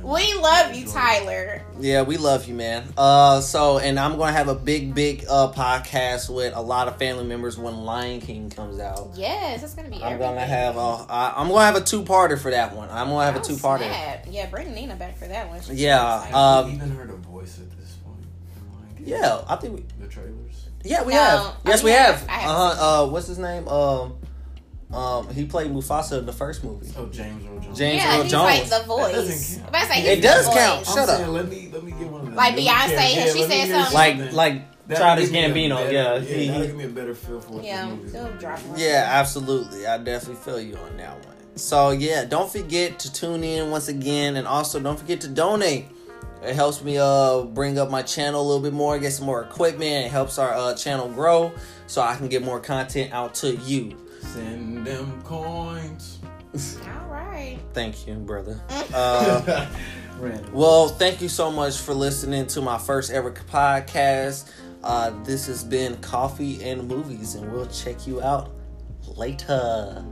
We love you, Tyler. Yeah, we love you, man. Uh, so and I'm gonna have a big, big uh podcast with a lot of family members when Lion King comes out. Yes, it's gonna be. I'm gonna have a, I- I'm gonna have a two parter for that one. I'm gonna have a two parter. snap. Yeah, bring Nina back for that one. She's Yeah, so excited. Have Um, you even heard a voice at this point? in Yeah, I think we, The trailers. yeah, we No, have. I Yes, we mean, I have. have- I have Uh huh. Uh, what's his name? Um, um, he played Mufasa in the first movie. Oh, James Earl Jones. James yeah, Earl he's Jones. like the That voice. doesn't count. But say It does the count. voice. I'm Shut up. saying, let me let me get one of them. Like Beyonce, and yeah, she said something. Like, like That'll Childish give me a Gambino. better- Yeah, yeah, he- that'll he- give me a better feel for what Yeah, the movie's he'll about. drop one. Yeah, absolutely. I definitely feel you on that one. So yeah, don't forget to tune in once again, and also don't forget to donate. It helps me uh bring up my channel a little bit more, get some more equipment. It helps our uh, channel grow, so I can get more content out to you. Send them coins. All right. Thank you, brother. Uh, well, thank you so much for listening to my first ever podcast. Uh, this has been Coffee and Movies, and we'll check you out later.